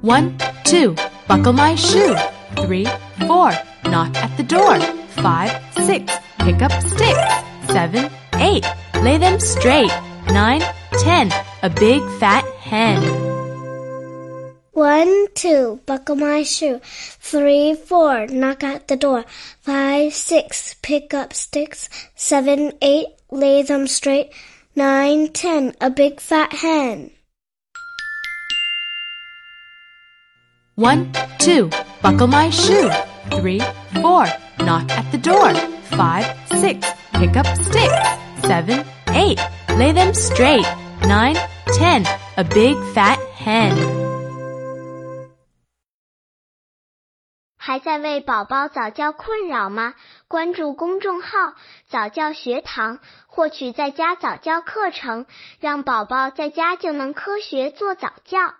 One, two, buckle my shoe. Three, four, knock at the door. Five, six, pick up sticks. Seven, eight, lay them straight. Nine, ten, a big fat hen. One, two, buckle my shoe. Three, four, knock at the door. Five, six, pick up sticks. Seven, eight, lay them straight. Nine, ten, a big fat hen. One, two, buckle my shoe. Three, four, knock at the door. Five, six, pick up sticks. Seven, eight, lay them straight. Nine, ten, a big fat hen. 还在为宝宝早教困扰吗？关注公众号“早教学堂”，获取在家早教课程，让宝宝在家就能科学做早教。